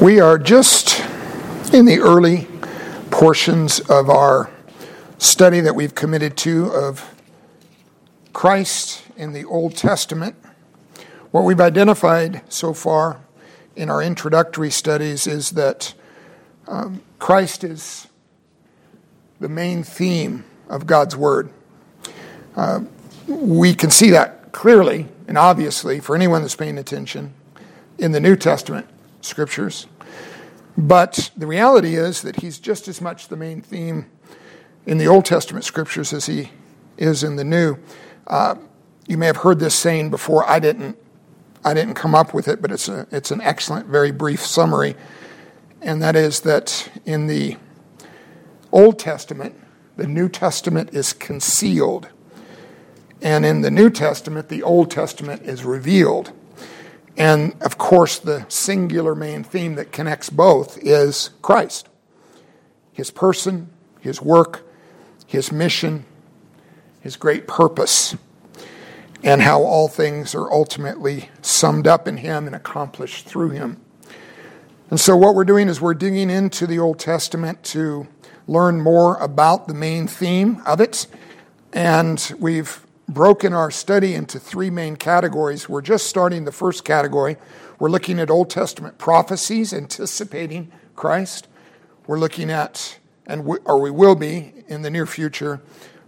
We are just in the early portions of our study that we've committed to of Christ in the Old Testament. What we've identified so far in our introductory studies is that um, Christ is the main theme of God's Word. Uh, we can see that clearly and obviously for anyone that's paying attention in the New Testament scriptures. But the reality is that he's just as much the main theme in the Old Testament scriptures as he is in the New. Uh, you may have heard this saying before. I didn't. I didn't come up with it, but it's a, it's an excellent, very brief summary, and that is that in the Old Testament, the New Testament is concealed, and in the New Testament, the Old Testament is revealed. And of course, the singular main theme that connects both is Christ his person, his work, his mission, his great purpose, and how all things are ultimately summed up in him and accomplished through him. And so, what we're doing is we're digging into the Old Testament to learn more about the main theme of it. And we've broken our study into three main categories. We're just starting the first category. We're looking at Old Testament prophecies anticipating Christ. We're looking at, and we, or we will be in the near future,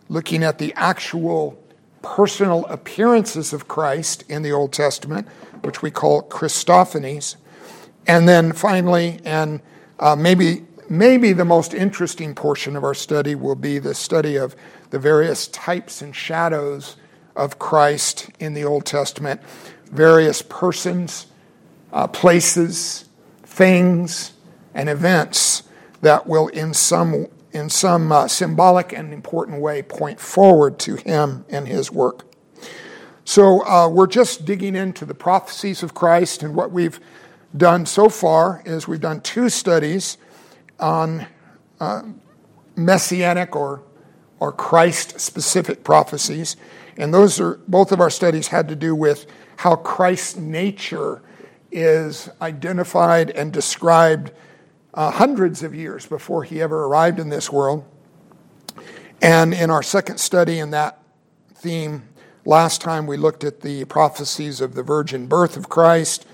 looking at the actual personal appearances of Christ in the Old Testament, which we call Christophanies. And then finally, and uh, maybe maybe the most interesting portion of our study will be the study of the various types and shadows of Christ in the Old Testament, various persons, uh, places, things, and events that will, in some, in some uh, symbolic and important way, point forward to Him and His work. So uh, we're just digging into the prophecies of Christ, and what we've done so far is we've done two studies on uh, messianic or or Christ specific prophecies. And those are both of our studies had to do with how Christ's nature is identified and described uh, hundreds of years before he ever arrived in this world. And in our second study in that theme, last time we looked at the prophecies of the virgin birth of Christ,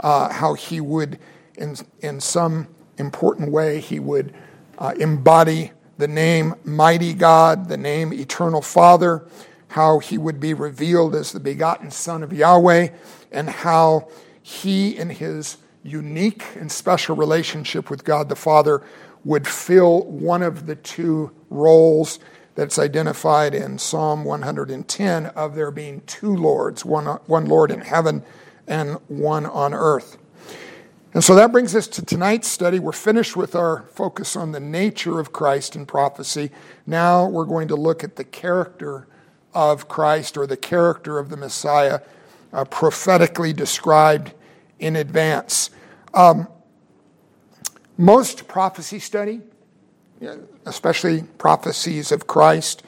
uh, how he would, in, in some important way, he would uh, embody the name Mighty God, the name Eternal Father, how he would be revealed as the begotten Son of Yahweh, and how he, in his unique and special relationship with God the Father, would fill one of the two roles that's identified in Psalm 110 of there being two Lords, one, one Lord in heaven and one on earth. And so that brings us to tonight's study. We're finished with our focus on the nature of Christ and prophecy. Now we're going to look at the character of Christ or the character of the Messiah uh, prophetically described in advance. Um, most prophecy study, especially prophecies of Christ,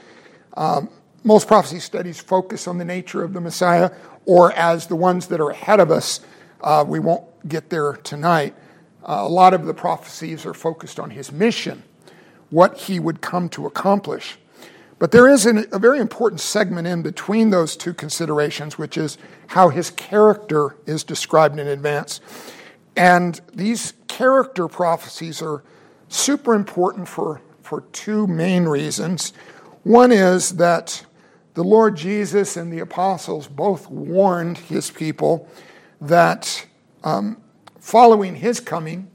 um, most prophecy studies focus on the nature of the Messiah, or as the ones that are ahead of us, uh, we won't get there tonight. Uh, a lot of the prophecies are focused on his mission, what he would come to accomplish. But there is an, a very important segment in between those two considerations, which is how his character is described in advance. And these character prophecies are super important for, for two main reasons. One is that the Lord Jesus and the apostles both warned his people that um, following his coming,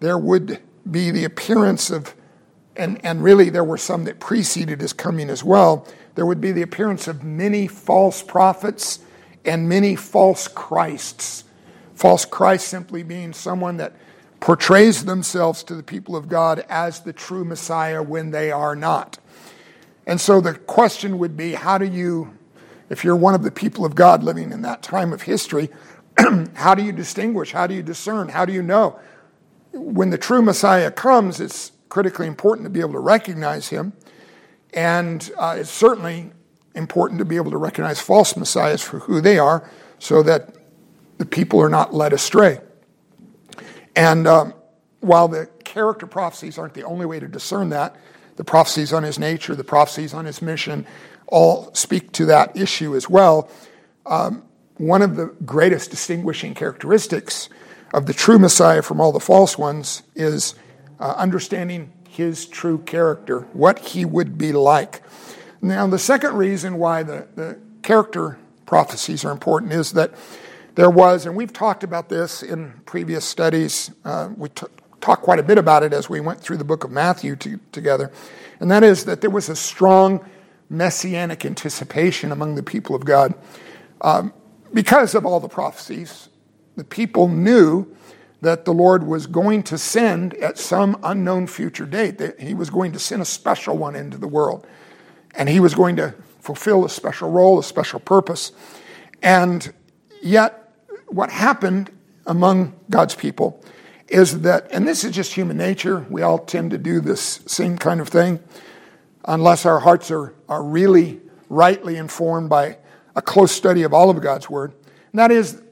there would be the appearance of, and, and really there were some that preceded his coming as well, there would be the appearance of many false prophets and many false Christs. False Christ simply being someone that portrays themselves to the people of God as the true Messiah when they are not. And so the question would be how do you, if you're one of the people of God living in that time of history, how do you distinguish? How do you discern? How do you know? When the true Messiah comes, it's critically important to be able to recognize him. And uh, it's certainly important to be able to recognize false messiahs for who they are so that the people are not led astray. And um, while the character prophecies aren't the only way to discern that, the prophecies on his nature, the prophecies on his mission, all speak to that issue as well. Um, one of the greatest distinguishing characteristics of the true Messiah from all the false ones is uh, understanding his true character, what he would be like. Now, the second reason why the, the character prophecies are important is that there was, and we've talked about this in previous studies, uh, we t- talked quite a bit about it as we went through the book of Matthew to, together, and that is that there was a strong messianic anticipation among the people of God. Um, because of all the prophecies, the people knew that the Lord was going to send at some unknown future date, that He was going to send a special one into the world. And He was going to fulfill a special role, a special purpose. And yet, what happened among God's people is that, and this is just human nature, we all tend to do this same kind of thing, unless our hearts are, are really rightly informed by a close study of all of God's Word. And that is,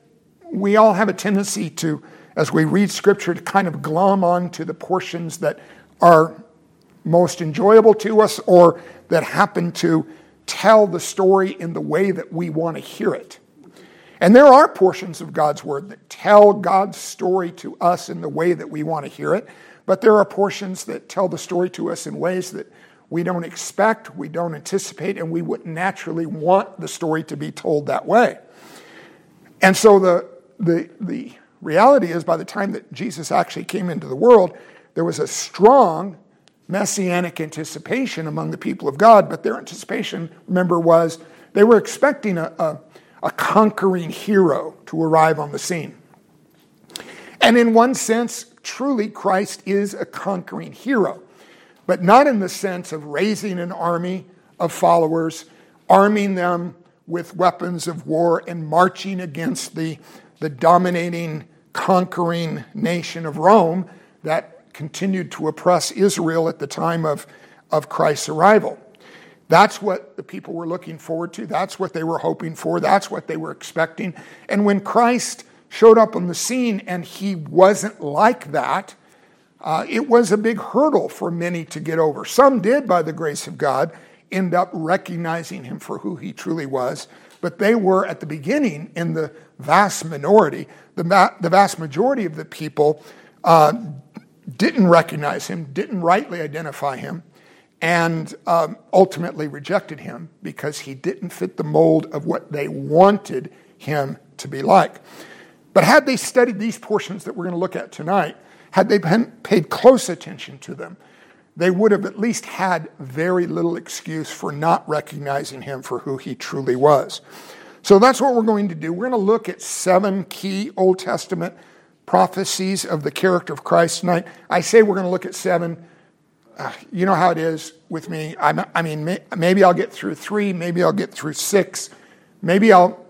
we all have a tendency to, as we read Scripture, to kind of glom on to the portions that are most enjoyable to us or that happen to tell the story in the way that we want to hear it. And there are portions of God's Word that tell God's story to us in the way that we want to hear it, but there are portions that tell the story to us in ways that we don't expect, we don't anticipate, and we wouldn't naturally want the story to be told that way. And so the, the, the reality is, by the time that Jesus actually came into the world, there was a strong messianic anticipation among the people of God, but their anticipation, remember, was they were expecting a, a, a conquering hero to arrive on the scene. And in one sense, truly, Christ is a conquering hero but not in the sense of raising an army of followers, arming them with weapons of war, and marching against the, the dominating, conquering nation of Rome that continued to oppress Israel at the time of, of Christ's arrival. That's what the people were looking forward to. That's what they were hoping for. That's what they were expecting. And when Christ showed up on the scene and he wasn't like that, uh, it was a big hurdle for many to get over. Some did, by the grace of God, end up recognizing him for who he truly was, but they were at the beginning in the vast minority. The, ma- the vast majority of the people uh, didn't recognize him, didn't rightly identify him, and um, ultimately rejected him because he didn't fit the mold of what they wanted him to be like. But had they studied these portions that we're going to look at tonight, had they paid close attention to them, they would have at least had very little excuse for not recognizing him for who he truly was. So that's what we're going to do. We're going to look at seven key Old Testament prophecies of the character of Christ tonight. I say we're going to look at seven. Uh, you know how it is with me. I'm, i mean, may, maybe I'll get through three, maybe I'll get through six, maybe I'll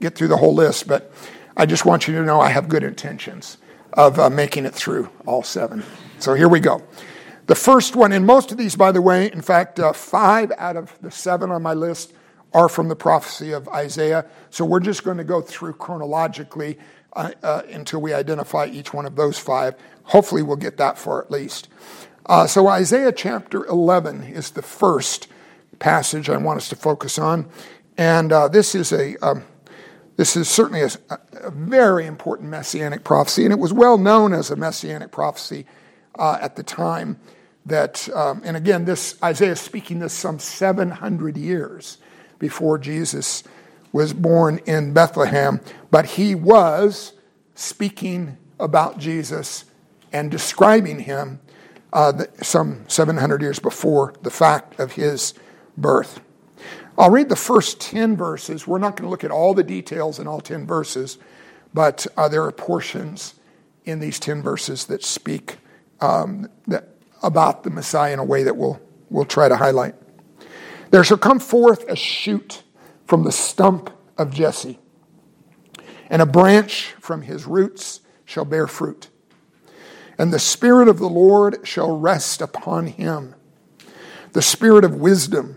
get through the whole list, but I just want you to know I have good intentions of uh, making it through all seven. So here we go. The first one, and most of these, by the way, in fact, uh, five out of the seven on my list are from the prophecy of Isaiah. So we're just going to go through chronologically uh, uh, until we identify each one of those five. Hopefully, we'll get that far at least. Uh, so, Isaiah chapter 11 is the first passage I want us to focus on. And uh, this is a. Um, this is certainly a, a, very important messianic prophecy, and it was well known as a messianic prophecy uh, at the time. That, um, and again, this Isaiah is speaking this some 700 years before Jesus was born in Bethlehem, but he was speaking about Jesus and describing him uh, some 700 years before the fact of his birth. I'll read the first 10 verses. We're not going to look at all the details in all 10 verses, but uh, there are portions in these 10 verses that speak um, that, about the Messiah in a way that we'll, we'll try to highlight. There shall come forth a shoot from the stump of Jesse, and a branch from his roots shall bear fruit. And the Spirit of the Lord shall rest upon him the Spirit of wisdom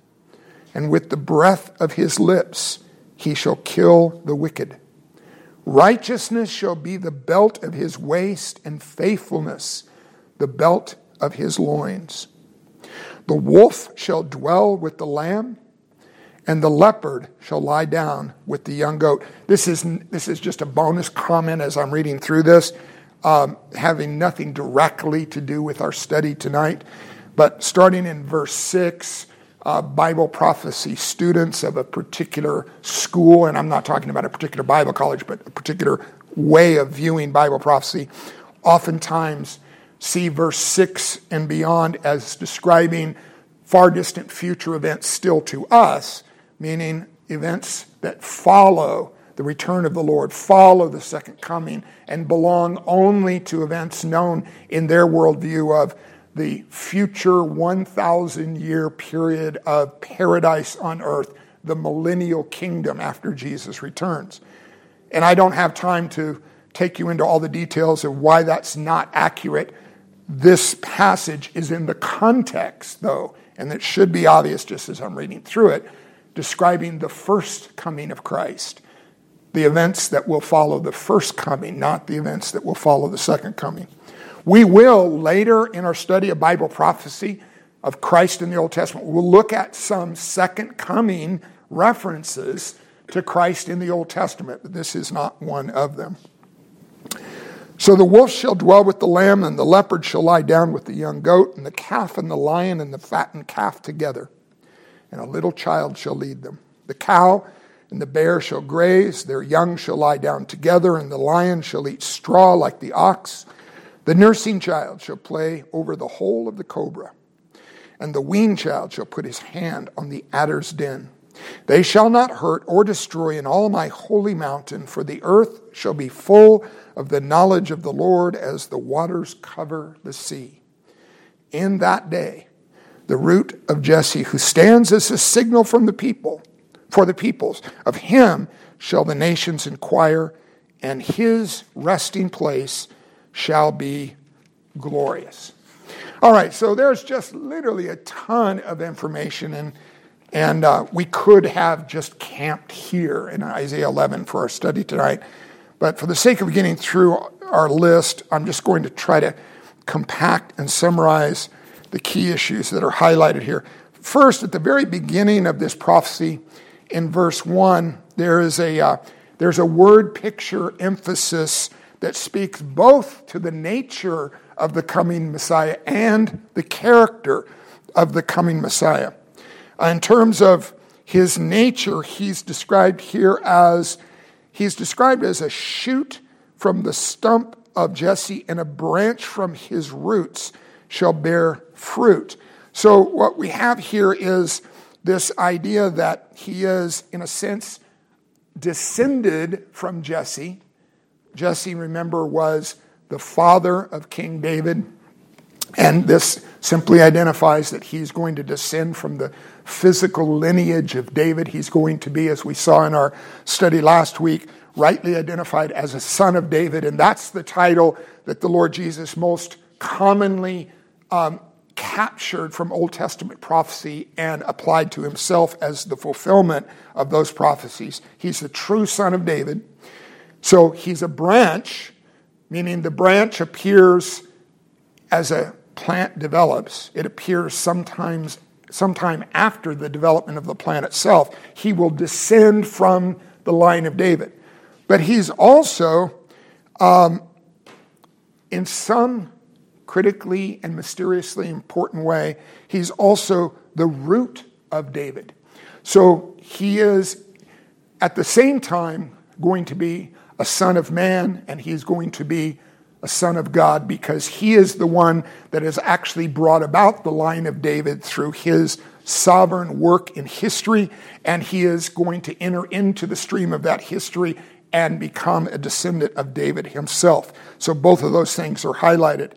and with the breath of his lips he shall kill the wicked. Righteousness shall be the belt of his waist, and faithfulness the belt of his loins. The wolf shall dwell with the lamb, and the leopard shall lie down with the young goat. This is, this is just a bonus comment as I'm reading through this, um, having nothing directly to do with our study tonight. But starting in verse 6, uh, Bible prophecy students of a particular school, and I'm not talking about a particular Bible college, but a particular way of viewing Bible prophecy, oftentimes see verse 6 and beyond as describing far distant future events still to us, meaning events that follow the return of the Lord, follow the second coming, and belong only to events known in their worldview of the future 1,000 year period of paradise on earth, the millennial kingdom after Jesus returns. And I don't have time to take you into all the details of why that's not accurate. This passage is in the context, though, and it should be obvious just as I'm reading through it, describing the first coming of Christ, the events that will follow the first coming, not the events that will follow the second coming. We will later in our study of Bible prophecy of Christ in the Old Testament, we'll look at some second coming references to Christ in the Old Testament, but this is not one of them. So the wolf shall dwell with the lamb, and the leopard shall lie down with the young goat, and the calf and the lion and the fattened calf together, and a little child shall lead them. The cow and the bear shall graze, their young shall lie down together, and the lion shall eat straw like the ox the nursing child shall play over the hole of the cobra, and the weaned child shall put his hand on the adder's den. They shall not hurt or destroy in all my holy mountain, for the earth shall be full of the knowledge of the Lord as the waters cover the sea. In that day, the root of Jesse, who stands as a signal from the people, for the peoples, of him shall the nations inquire, and his resting place shall be glorious. All right, so there's just literally a ton of information, and, and uh, we could have just camped here in Isaiah 11 for our study tonight. But for the sake of getting through our list, I'm just going to try to compact and summarize the key issues that are highlighted here. First, at the very beginning of this prophecy, in verse 1, there is a, uh, there's a word picture emphasis that speaks both to the nature of the coming Messiah and the character of the coming Messiah. Uh, in terms of his nature, he's described here as he's described as a shoot from the stump of Jesse, and a branch from his roots shall bear fruit. So, what we have here is this idea that he is, in a sense, descended from Jesse, Jesse, remember, was the father of King David. And this simply identifies that he's going to descend from the physical lineage of David. He's going to be, as we saw in our study last week, rightly identified as a son of David. And that's the title that the Lord Jesus most commonly um, captured from Old Testament prophecy and applied to himself as the fulfillment of those prophecies. He's the true son of David. So he's a branch, meaning the branch appears as a plant develops. It appears sometimes sometime after the development of the plant itself. He will descend from the line of David. But he's also, um, in some critically and mysteriously important way, he's also the root of David. So he is at the same time going to be a son of man, and he's going to be a son of God because he is the one that has actually brought about the line of David through his sovereign work in history, and he is going to enter into the stream of that history and become a descendant of David himself. So both of those things are highlighted.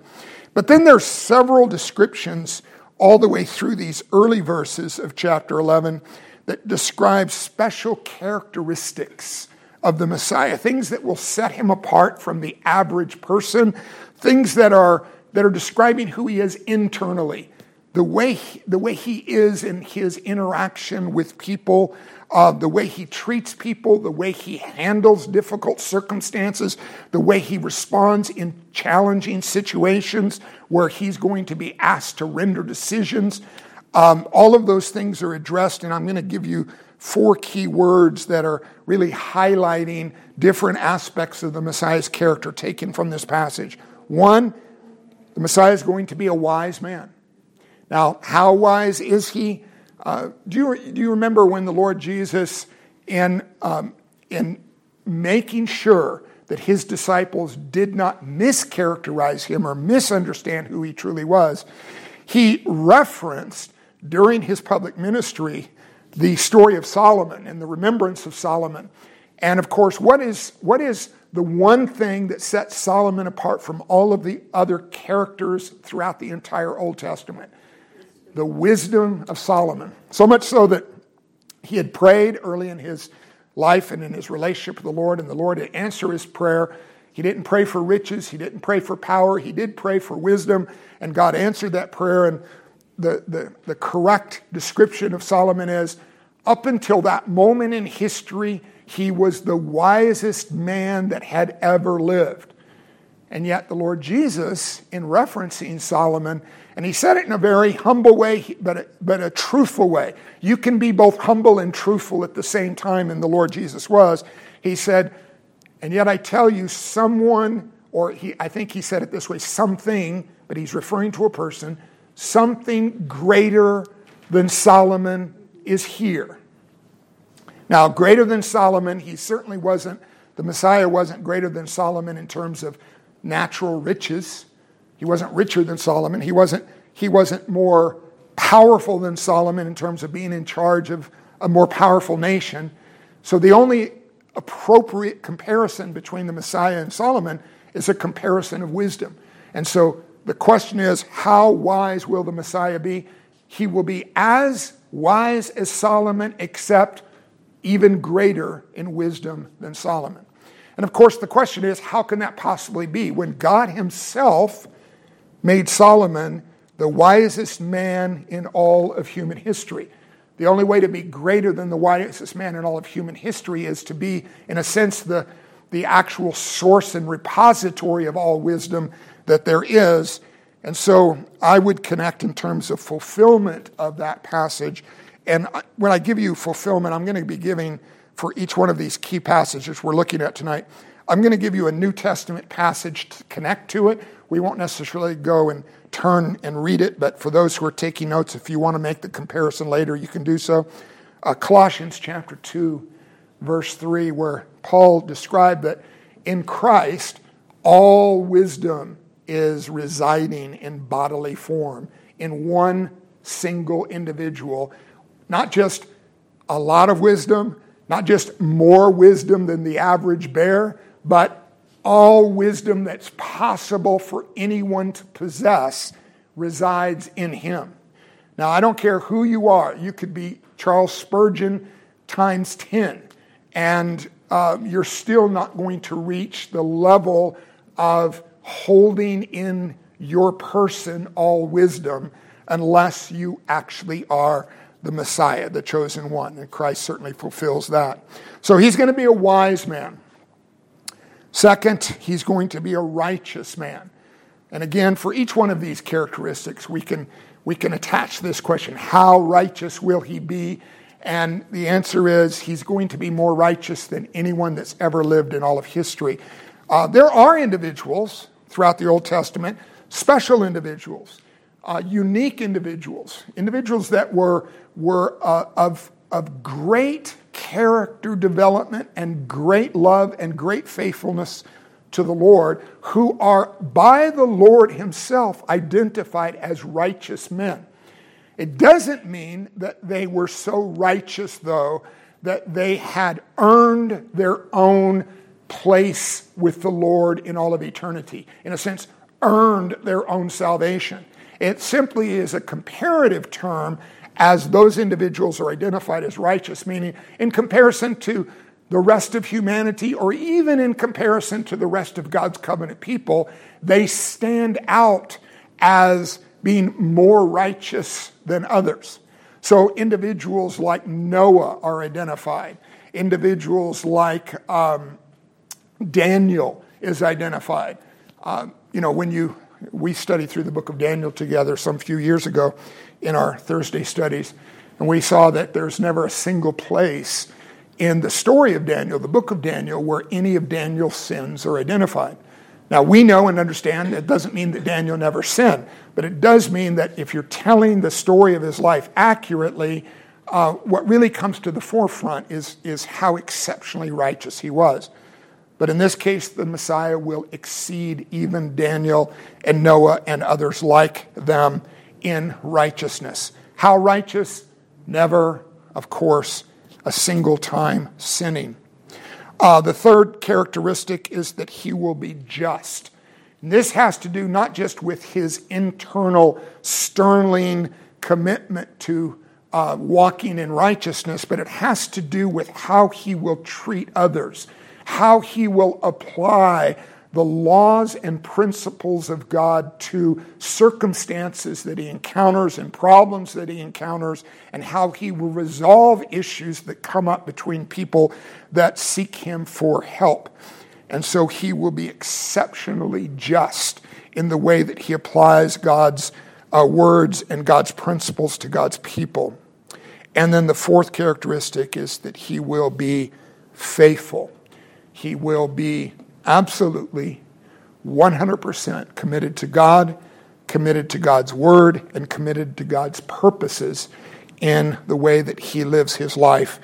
But then there's several descriptions all the way through these early verses of chapter 11 that describe special characteristics of the Messiah, things that will set him apart from the average person, things that are, that are describing who he is internally, the way, he, the way he is in his interaction with people, uh, the way he treats people, the way he handles difficult circumstances, the way he responds in challenging situations where he's going to be asked to render decisions. Um, all of those things are addressed, and I'm going to give you four key words that are really highlighting different aspects of the Messiah's character taken from this passage. One, the Messiah is going to be a wise man. Now, how wise is he? Uh, do, you, do you remember when the Lord Jesus, in, um, in making sure that his disciples did not mischaracterize him or misunderstand who he truly was, he referenced during his public ministry the story of Solomon and the remembrance of Solomon. And of course, what is, what is the one thing that sets Solomon apart from all of the other characters throughout the entire Old Testament? The wisdom of Solomon. So much so that he had prayed early in his life and in his relationship with the Lord, and the Lord had answered his prayer. He didn't pray for riches, he didn't pray for power, he did pray for wisdom, and God answered that prayer. And the, the, the correct description of Solomon is up until that moment in history, he was the wisest man that had ever lived. And yet, the Lord Jesus, in referencing Solomon, and he said it in a very humble way, but a, but a truthful way. You can be both humble and truthful at the same time, and the Lord Jesus was. He said, And yet I tell you, someone, or he, I think he said it this way something, but he's referring to a person, something greater than Solomon is here. Now, greater than Solomon, he certainly wasn't, the Messiah wasn't greater than Solomon in terms of natural riches. He wasn't richer than Solomon. He wasn't, he wasn't more powerful than Solomon in terms of being in charge of a more powerful nation. So the only appropriate comparison between the Messiah and Solomon is a comparison of wisdom. And so the question is how wise will the Messiah be? He will be as wise as Solomon, except even greater in wisdom than Solomon. And of course, the question is how can that possibly be when God Himself made Solomon the wisest man in all of human history? The only way to be greater than the wisest man in all of human history is to be, in a sense, the, the actual source and repository of all wisdom that there is. And so I would connect in terms of fulfillment of that passage. And when I give you fulfillment, I'm going to be giving for each one of these key passages we're looking at tonight. I'm going to give you a New Testament passage to connect to it. We won't necessarily go and turn and read it, but for those who are taking notes, if you want to make the comparison later, you can do so. Uh, Colossians chapter 2, verse 3, where Paul described that in Christ, all wisdom is residing in bodily form in one single individual. Not just a lot of wisdom, not just more wisdom than the average bear, but all wisdom that's possible for anyone to possess resides in him. Now, I don't care who you are. You could be Charles Spurgeon times 10, and uh, you're still not going to reach the level of holding in your person all wisdom unless you actually are the Messiah, the chosen one. And Christ certainly fulfills that. So he's going to be a wise man. Second, he's going to be a righteous man. And again, for each one of these characteristics, we can, we can attach this question how righteous will he be? And the answer is he's going to be more righteous than anyone that's ever lived in all of history. Uh, there are individuals throughout the Old Testament, special individuals, uh, unique individuals, individuals that were, were uh, of, of great character development and great love and great faithfulness to the Lord, who are by the Lord Himself identified as righteous men. It doesn't mean that they were so righteous, though, that they had earned their own place with the Lord in all of eternity. In a sense, earned their own salvation. It simply is a comparative term as those individuals are identified as righteous, meaning in comparison to the rest of humanity, or even in comparison to the rest of God's covenant people, they stand out as being more righteous than others. So individuals like Noah are identified. Individuals like um, Daniel is identified. Uh, you know, when you we studied through the book of Daniel together some few years ago in our Thursday studies, and we saw that there's never a single place in the story of Daniel, the book of Daniel, where any of Daniel's sins are identified. Now, we know and understand that doesn't mean that Daniel never sinned, but it does mean that if you're telling the story of his life accurately, uh, what really comes to the forefront is, is how exceptionally righteous he was. But in this case, the Messiah will exceed even Daniel and Noah and others like them in righteousness. How righteous? Never, of course, a single time sinning. Uh, the third characteristic is that he will be just. And this has to do not just with his internal sterling commitment to uh, walking in righteousness, but it has to do with how he will treat others, how he will apply the laws and principles of God to circumstances that he encounters and problems that he encounters, and how he will resolve issues that come up between people that seek him for help. And so he will be exceptionally just in the way that he applies God's uh, words and God's principles to God's people. And then the fourth characteristic is that he will be faithful. He will be absolutely 100% committed to God, committed to God's word, and committed to God's purposes in the way that he lives his life.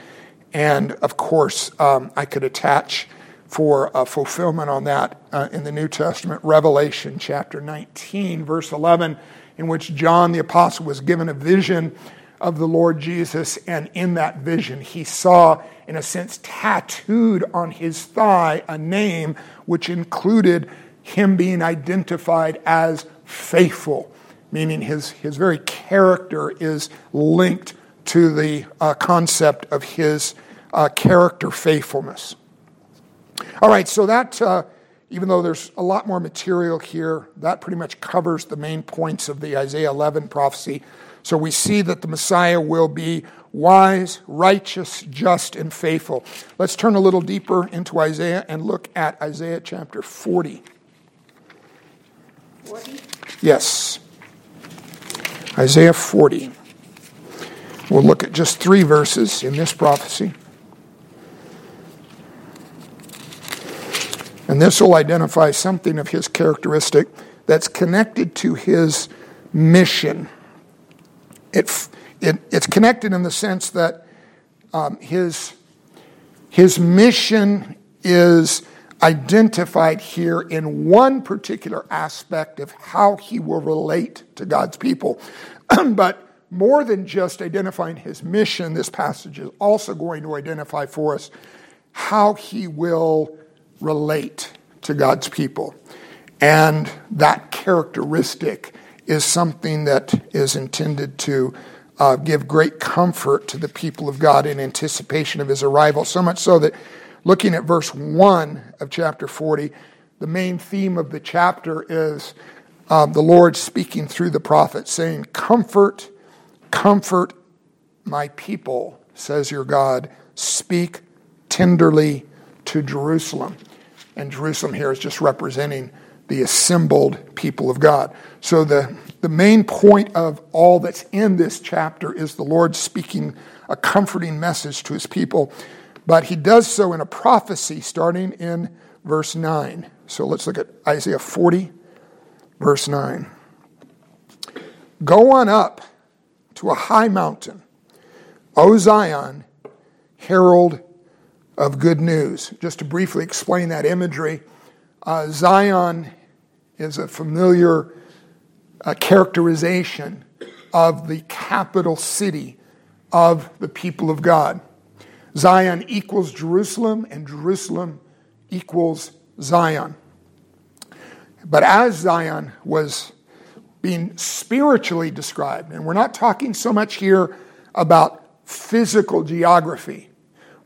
And of course, um, I could attach for a fulfillment on that uh, in the New Testament, Revelation chapter 19, verse 11, in which John the Apostle was given a vision of the Lord Jesus, and in that vision, he saw, in a sense, tattooed on his thigh a name which included him being identified as faithful, meaning his, his very character is linked to the uh, concept of his uh, character faithfulness. All right, so that, uh, even though there's a lot more material here, that pretty much covers the main points of the Isaiah 11 prophecy. So we see that the Messiah will be wise, righteous, just, and faithful. Let's turn a little deeper into Isaiah and look at Isaiah chapter 40. 40? Yes. Isaiah 40. We'll look at just three verses in this prophecy. And this will identify something of his characteristic that's connected to his mission. It, it, it's connected in the sense that um, his, his mission is identified here in one particular aspect of how he will relate to God's people. but more than just identifying his mission, this passage is also going to identify for us how he will relate to God's people. And that characteristic is something that is intended to uh, give great comfort to the people of God in anticipation of his arrival, so much so that looking at verse 1 of chapter 40, the main theme of the chapter is um, the Lord speaking through the prophet, saying, Comfort, comfort my people, says your God. Speak tenderly to Jerusalem. And Jerusalem here is just representing the assembled people of God. So the, the main point of all that's in this chapter is the Lord speaking a comforting message to his people but he does so in a prophecy starting in verse 9. So let's look at Isaiah 40, verse 9. Go on up to a high mountain, O Zion, herald of good news. Just to briefly explain that imagery, uh, Zion is a familiar uh, characterization of the capital city of the people of God. Zion equals Jerusalem, and Jerusalem equals Zion. But as Zion was being spiritually described, and we're not talking so much here about physical geography,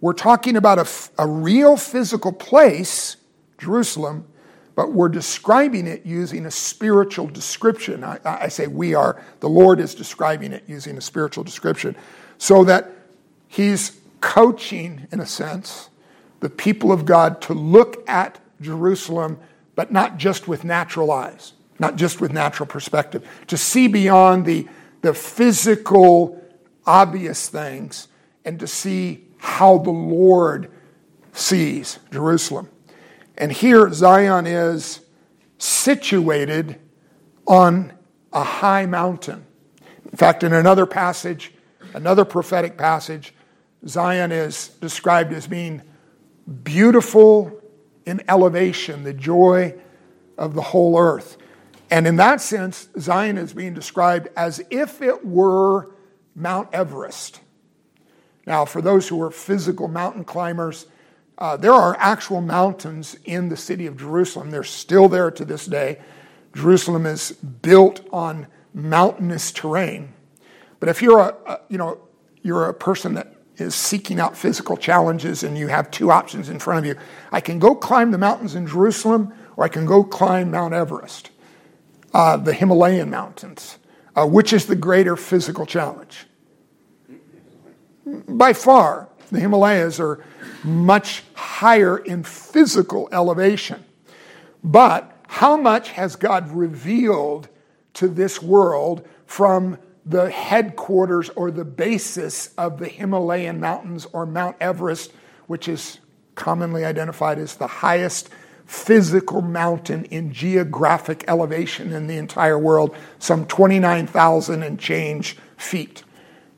we're talking about a, a real physical place, Jerusalem, but we're describing it using a spiritual description. I, I, say we are, the Lord is describing it using a spiritual description. So that He's coaching, in a sense, the people of God to look at Jerusalem, but not just with natural eyes, not just with natural perspective, to see beyond the, the physical, obvious things and to see how the Lord sees Jerusalem. And here, Zion is situated on a high mountain. In fact, in another passage, another prophetic passage, Zion is described as being beautiful in elevation, the joy of the whole earth. And in that sense, Zion is being described as if it were Mount Everest. Now, for those who are physical mountain climbers, uh, there are actual mountains in the city of Jerusalem. They're still there to this day. Jerusalem is built on mountainous terrain. But if you're a, a you know you're a person that is seeking out physical challenges and you have two options in front of you, I can go climb the mountains in Jerusalem or I can go climb Mount Everest, uh, the Himalayan mountains. Uh, which is the greater physical challenge? By far, the Himalayas are much higher in physical elevation. But how much has God revealed to this world from the headquarters or the basis of the Himalayan mountains or Mount Everest, which is commonly identified as the highest physical mountain in geographic elevation in the entire world, some 29,000 and change feet.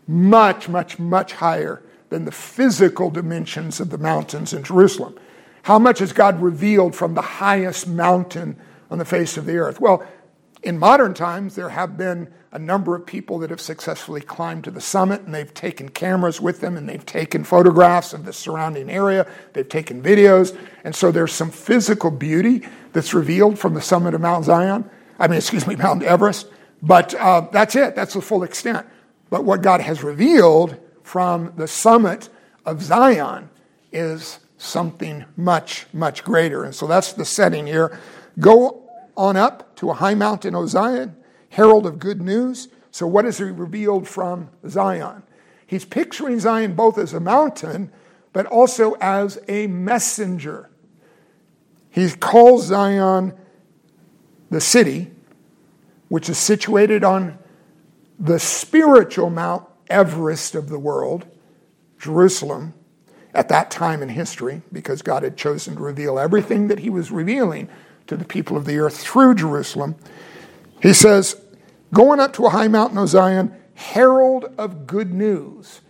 Much, much, much higher than the physical dimensions of the mountains in Jerusalem. How much has God revealed from the highest mountain on the face of the earth? Well, in modern times, there have been a number of people that have successfully climbed to the summit and they've taken cameras with them and they've taken photographs of the surrounding area, they've taken videos, and so there's some physical beauty that's revealed from the summit of Mount Zion. I mean, excuse me, Mount Everest. But uh, that's it, that's the full extent. But what God has revealed from the summit of Zion is something much, much greater. And so that's the setting here. Go on up to a high mountain, O Zion, herald of good news. So, what is revealed from Zion? He's picturing Zion both as a mountain, but also as a messenger. He calls Zion the city, which is situated on the spiritual Mount Everest of the world, Jerusalem, at that time in history, because God had chosen to reveal everything that He was revealing to the people of the earth through Jerusalem. He says, Going up to a high mountain, O Zion, herald of good news.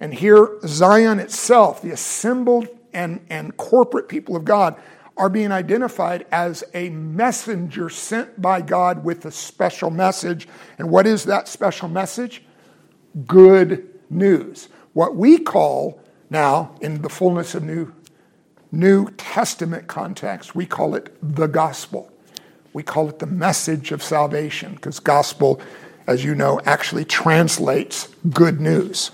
And here, Zion itself, the assembled and, and corporate people of God, are being identified as a messenger sent by God with a special message. And what is that special message? Good news. What we call now, in the fullness of New, New Testament context, we call it the gospel. We call it the message of salvation, because gospel, as you know, actually translates good news.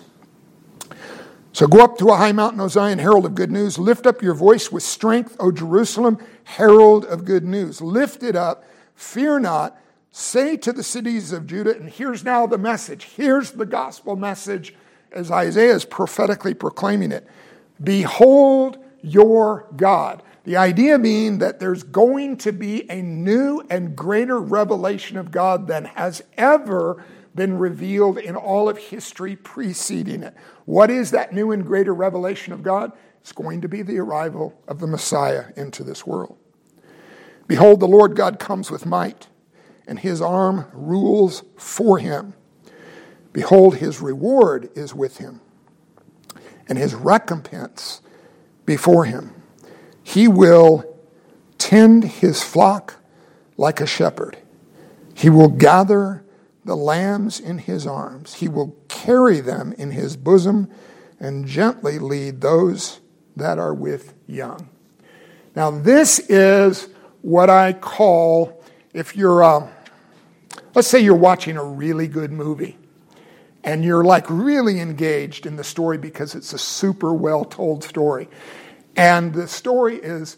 So go up to a high mountain, O Zion, herald of good news. Lift up your voice with strength, O Jerusalem, herald of good news. Lift it up, fear not, Say to the cities of Judah, and here's now the message. Here's the gospel message as Isaiah is prophetically proclaiming it Behold your God. The idea being that there's going to be a new and greater revelation of God than has ever been revealed in all of history preceding it. What is that new and greater revelation of God? It's going to be the arrival of the Messiah into this world. Behold, the Lord God comes with might and his arm rules for him. Behold, his reward is with him, and his recompense before him. He will tend his flock like a shepherd. He will gather the lambs in his arms. He will carry them in his bosom and gently lead those that are with young. Now, this is what I call, if you're, uh, let's say you're watching a really good movie and you're like really engaged in the story because it's a super well told story. And the story is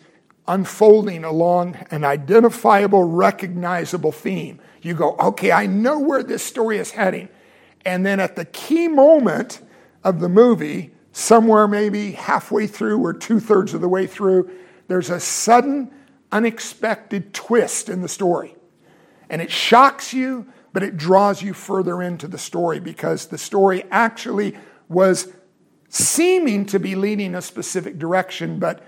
unfolding along an identifiable, recognizable theme. You go, okay, I know where this story is heading. And then at the key moment of the movie, somewhere maybe halfway through or two thirds of the way through, there's a sudden, unexpected twist in the story. And it shocks you, but it draws you further into the story because the story actually was seeming to be leading a specific direction, but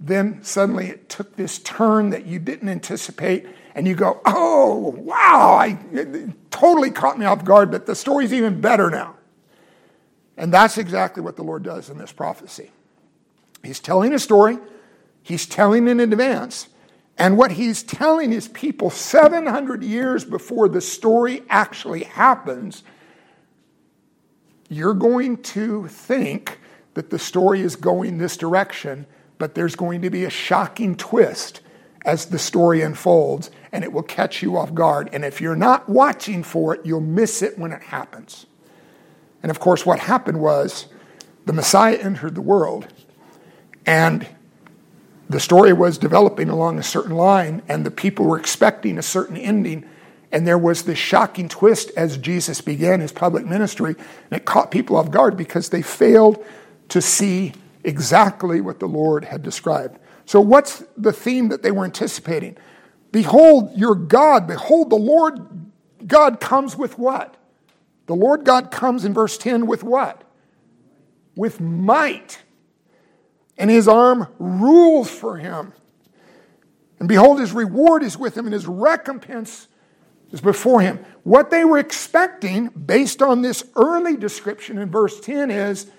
then suddenly it took this turn that you didn't anticipate, and you go, oh, wow, I, totally caught me off guard, but the story's even better now. And that's exactly what the Lord does in this prophecy. He's telling a story, he's telling in advance, and what he's telling his people 700 years before the story actually happens, you're going to think that the story is going this direction, but there's going to be a shocking twist as the story unfolds, and it will catch you off guard. And if you're not watching for it, you'll miss it when it happens. And of course, what happened was the Messiah entered the world, and the story was developing along a certain line, and the people were expecting a certain ending. And there was this shocking twist as Jesus began his public ministry, and it caught people off guard because they failed to see exactly what the Lord had described. So, what's the theme that they were anticipating? Behold your God. Behold, the Lord God comes with what? The Lord God comes in verse 10 with what? With might. And his arm rules for him. And behold, his reward is with him, and his recompense is before him. What they were expecting, based on this early description in verse 10, is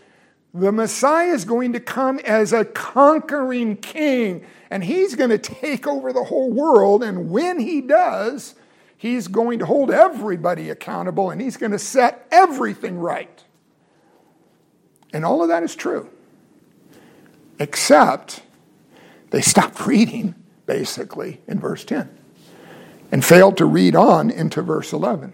the Messiah is going to come as a conquering king, and he's going to take over the whole world. And when he does, he's going to hold everybody accountable and he's going to set everything right. And all of that is true. Except they stopped reading, basically, in verse 10 and failed to read on into verse 11.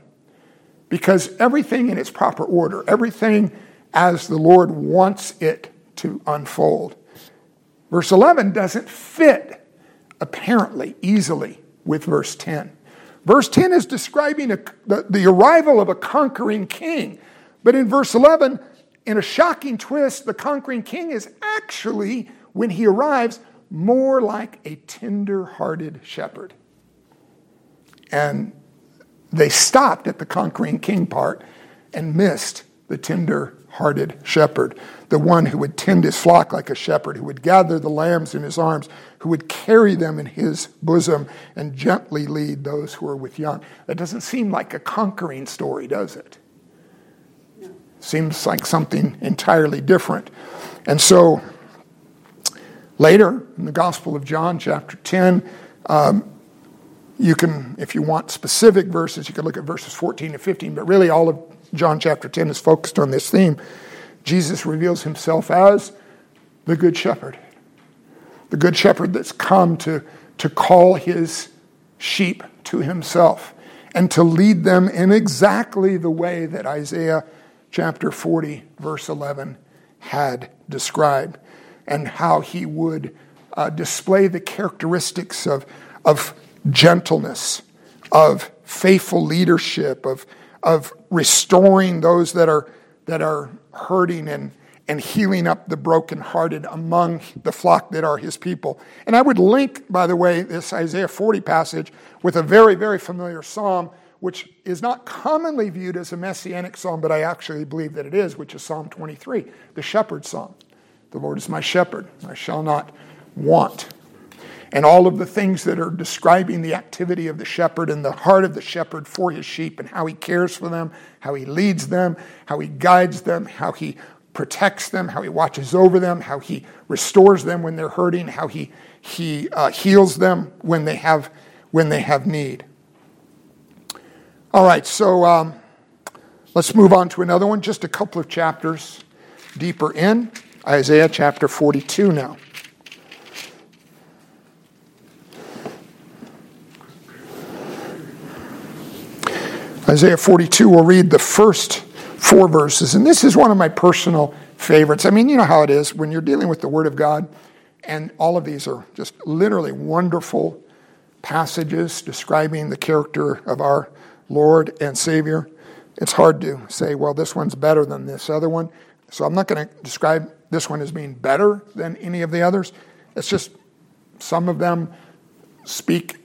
Because everything in its proper order, everything as the Lord wants it to unfold. Verse 11 doesn't fit, apparently, easily with verse 10. Verse 10 is describing a, the, the arrival of a conquering king. But in verse 11, in a shocking twist, the conquering king is actually, when he arrives, more like a tender hearted shepherd. And they stopped at the conquering king part and missed the tender hearted shepherd, the one who would tend his flock like a shepherd, who would gather the lambs in his arms, who would carry them in his bosom and gently lead those who are with young. That doesn't seem like a conquering story, does it? Seems like something entirely different. And so later in the Gospel of John, chapter 10, um, you can, if you want specific verses, you can look at verses 14 to 15, but really all of John chapter 10 is focused on this theme. Jesus reveals himself as the Good Shepherd, the Good Shepherd that's come to, to call his sheep to himself and to lead them in exactly the way that Isaiah chapter 40, verse 11, had described, and how he would uh, display the characteristics of, of gentleness, of faithful leadership, of of restoring those that are, that are hurting and, and healing up the brokenhearted among the flock that are his people. And I would link, by the way, this Isaiah 40 passage with a very, very familiar psalm, which is not commonly viewed as a messianic psalm, but I actually believe that it is, which is Psalm 23, the shepherd psalm. The Lord is my shepherd, I shall not want and all of the things that are describing the activity of the shepherd and the heart of the shepherd for his sheep and how he cares for them, how he leads them, how he guides them, how he protects them, how he watches over them, how he restores them when they're hurting, how he, he uh, heals them when they have, when they have need. All right, so um, let's move on to another one, just a couple of chapters deeper in Isaiah chapter 42 now. Isaiah 42, we'll read the first four verses. And this is one of my personal favorites. I mean, you know how it is when you're dealing with the Word of God, and all of these are just literally wonderful passages describing the character of our Lord and Savior. It's hard to say, well, this one's better than this other one. So I'm not going to describe this one as being better than any of the others. It's just some of them speak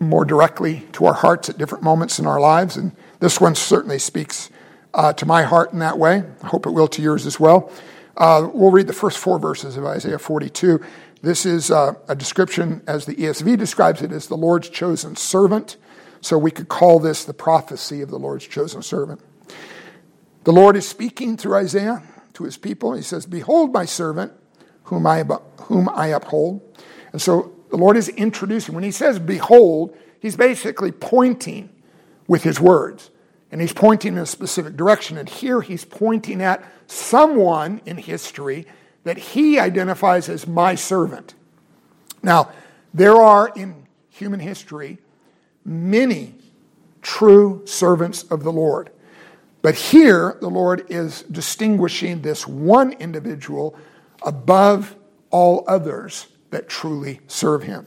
more directly to our hearts at different moments in our lives. And this one certainly speaks uh, to my heart in that way. I hope it will to yours as well. Uh, we'll read the first four verses of Isaiah 42. This is uh, a description, as the ESV describes it, as the Lord's chosen servant. So we could call this the prophecy of the Lord's chosen servant. The Lord is speaking through Isaiah to his people. He says, Behold my servant, whom I, whom I uphold. And so the Lord is introducing. When he says behold, he's basically pointing with his words. And he's pointing in a specific direction. And here he's pointing at someone in history that he identifies as my servant. Now, there are in human history many true servants of the Lord. But here, the Lord is distinguishing this one individual above all others that truly serve him.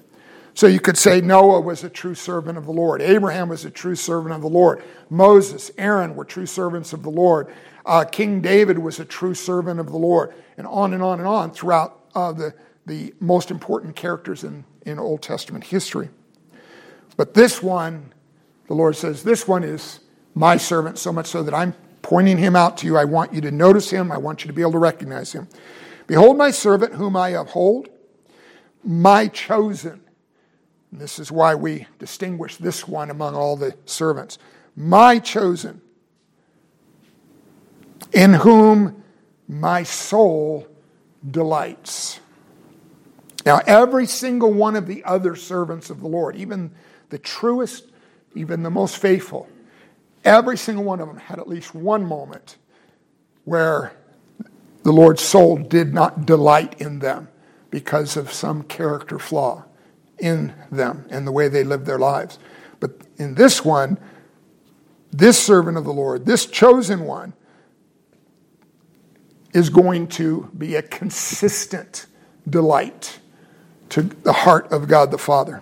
So you could say Noah was a true servant of the Lord. Abraham was a true servant of the Lord. Moses, Aaron were true servants of the Lord. Uh, King David was a true servant of the Lord. And on and on and on throughout uh, the, the most important characters in, in Old Testament history. But this one, the Lord says, this one is my servant, so much so that I'm pointing him out to you. I want you to notice him. I want you to be able to recognize him. Behold, my servant, whom I uphold, my chosen this is why we distinguish this one among all the servants. My chosen, in whom my soul delights. Now, every single one of the other servants of the Lord, even the truest, even the most faithful, every single one of them had at least one moment where the Lord's soul did not delight in them because of some character flaw in them and the way they lived their lives. But in this one, this servant of the Lord, this chosen one, is going to be a consistent delight to the heart of God the Father.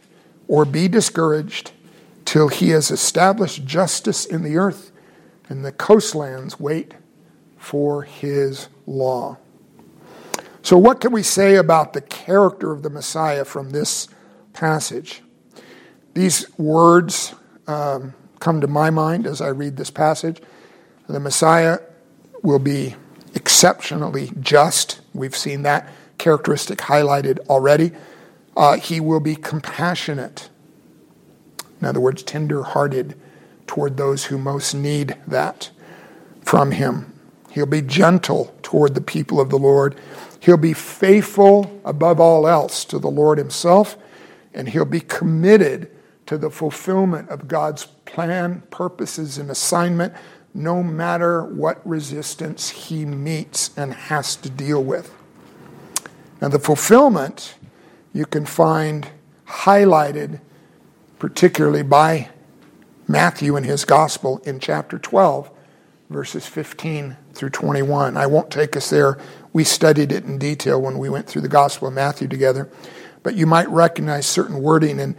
or be discouraged till he has established justice in the earth, and the coastlands wait for his law. So, what can we say about the character of the Messiah from this passage? These words um, come to my mind as I read this passage. The Messiah will be exceptionally just. We've seen that characteristic highlighted already. Uh, he will be compassionate. In other words, tender hearted toward those who most need that from him. He'll be gentle toward the people of the Lord. He'll be faithful above all else to the Lord Himself, and he'll be committed to the fulfillment of God's plan, purposes, and assignment, no matter what resistance he meets and has to deal with. Now, the fulfillment you can find highlighted particularly by Matthew in his gospel in chapter 12, verses 15 through 21. I won't take us there we studied it in detail when we went through the Gospel of Matthew together. But you might recognize certain wording, and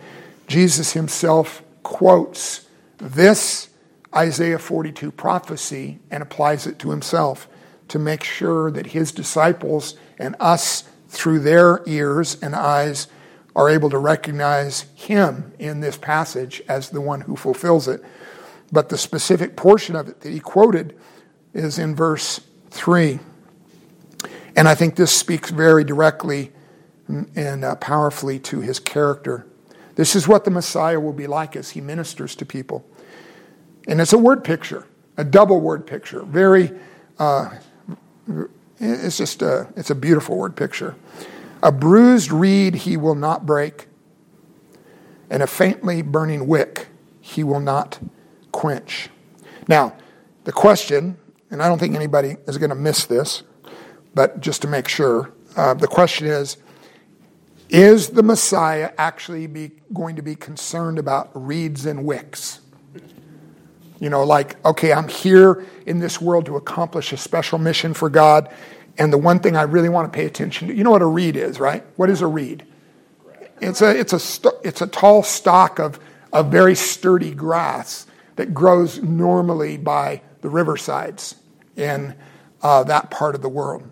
Jesus himself quotes this Isaiah 42 prophecy and applies it to himself to make sure that his disciples and us, through their ears and eyes, are able to recognize him in this passage as the one who fulfills it. But the specific portion of it that he quoted is in verse 3. And I think this speaks very directly and uh, powerfully to his character. This is what the Messiah will be like as he ministers to people. And it's a word picture, a double word picture. Very, uh, it's just a, it's a beautiful word picture. A bruised reed he will not break, and a faintly burning wick he will not quench. Now, the question, and I don't think anybody is going to miss this, but just to make sure, uh, the question is Is the Messiah actually be, going to be concerned about reeds and wicks? You know, like, okay, I'm here in this world to accomplish a special mission for God, and the one thing I really want to pay attention to, you know what a reed is, right? What is a reed? It's a, it's a, it's a tall stalk of, of very sturdy grass that grows normally by the riversides in uh, that part of the world.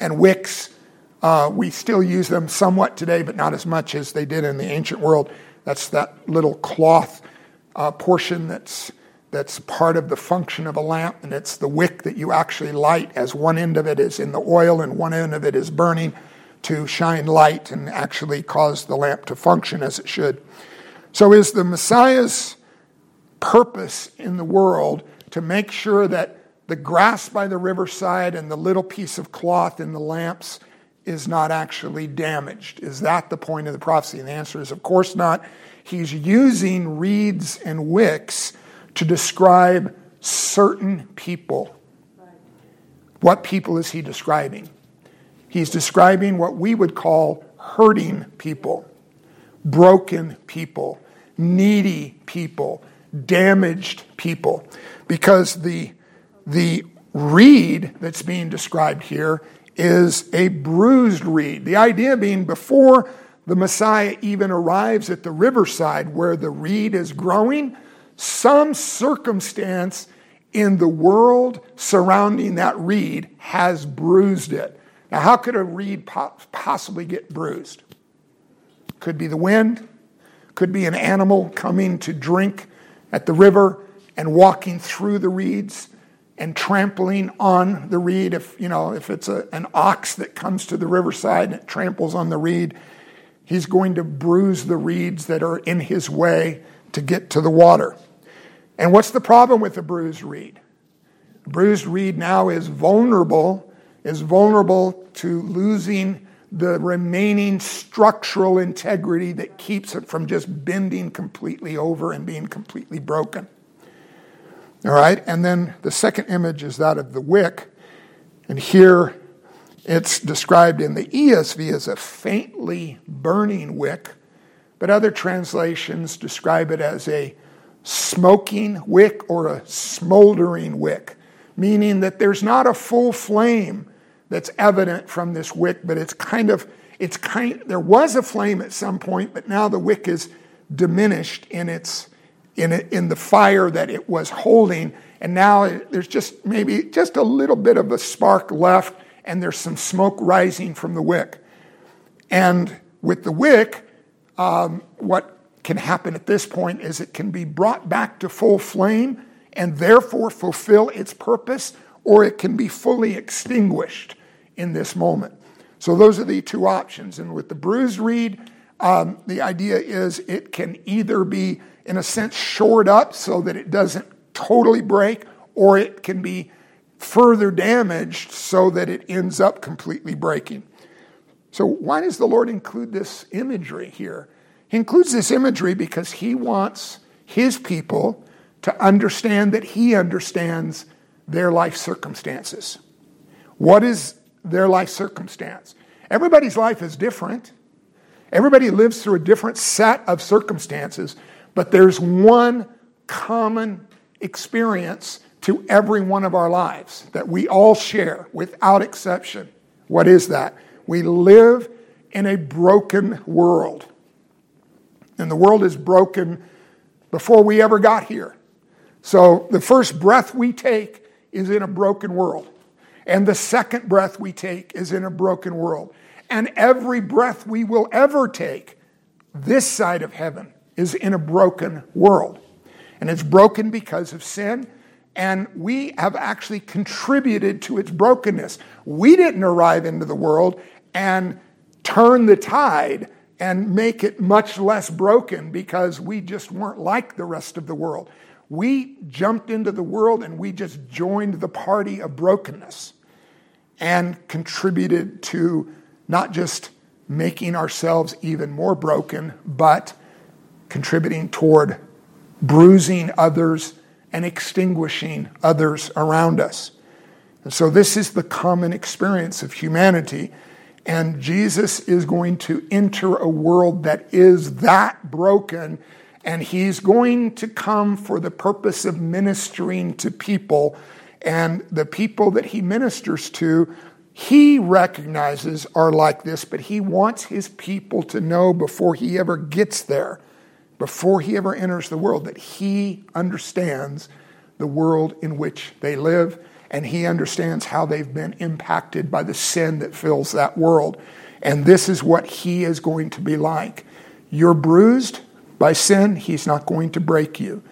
And wicks, uh, we still use them somewhat today, but not as much as they did in the ancient world. That's that little cloth uh, portion that's, that's part of the function of a lamp, and it's the wick that you actually light, as one end of it is in the oil and one end of it is burning to shine light and actually cause the lamp to function as it should. So, is the Messiah's purpose in the world to make sure that the grass by the riverside and the little piece of cloth in the lamps is not actually damaged. Is that the point of the prophecy? And the answer is, of course not. He's using reeds and wicks to describe certain people. What people is he describing? He's describing what we would call hurting people, broken people, needy people, damaged people. Because the the reed that's being described here is a bruised reed. The idea being before the Messiah even arrives at the riverside where the reed is growing, some circumstance in the world surrounding that reed has bruised it. Now, how could a reed possibly get bruised? Could be the wind, could be an animal coming to drink at the river and walking through the reeds and trampling on the reed. If you know, if it's a, an ox that comes to the riverside and it tramples on the reed, he's going to bruise the reeds that are in his way to get to the water. And what's the problem with the bruised reed? The bruised reed now is vulnerable, is vulnerable to losing the remaining structural integrity that keeps it from just bending completely over and being completely broken. All right, and then the second image is that of the wick. And here it's described in the ESV as a faintly burning wick, but other translations describe it as a smoking wick or a smoldering wick, meaning that there's not a full flame that's evident from this wick, but it's kind of it's kind there was a flame at some point, but now the wick is diminished in its in, it, in the fire that it was holding. And now there's just maybe just a little bit of a spark left, and there's some smoke rising from the wick. And with the wick, um, what can happen at this point is it can be brought back to full flame and therefore fulfill its purpose, or it can be fully extinguished in this moment. So those are the two options. And with the bruised reed, um, the idea is it can either be in a sense, shored up so that it doesn't totally break, or it can be further damaged so that it ends up completely breaking. So, why does the Lord include this imagery here? He includes this imagery because He wants His people to understand that He understands their life circumstances. What is their life circumstance? Everybody's life is different. Everybody lives through a different set of circumstances. But there's one common experience to every one of our lives that we all share without exception. What is that? We live in a broken world. And the world is broken before we ever got here. So the first breath we take is in a broken world. And the second breath we take is in a broken world. And every breath we will ever take this side of heaven is in a broken world. And it's broken because of sin, and we have actually contributed to its brokenness. We didn't arrive into the world and turn the tide and make it much less broken because we just weren't like the rest of the world. We jumped into the world and we just joined the party of brokenness and contributed to not just making ourselves even more broken, but contributing toward bruising others and extinguishing others around us. And so, this is the common experience of humanity. And Jesus is going to enter a world that is that broken, and he's going to come for the purpose of ministering to people. And the people that he ministers to, he recognizes are like this, but he wants his people to know before he ever gets there, before he ever enters the world, that he understands the world in which they live and he understands how they've been impacted by the sin that fills that world. And this is what he is going to be like. You're bruised by sin, he's not going to break you.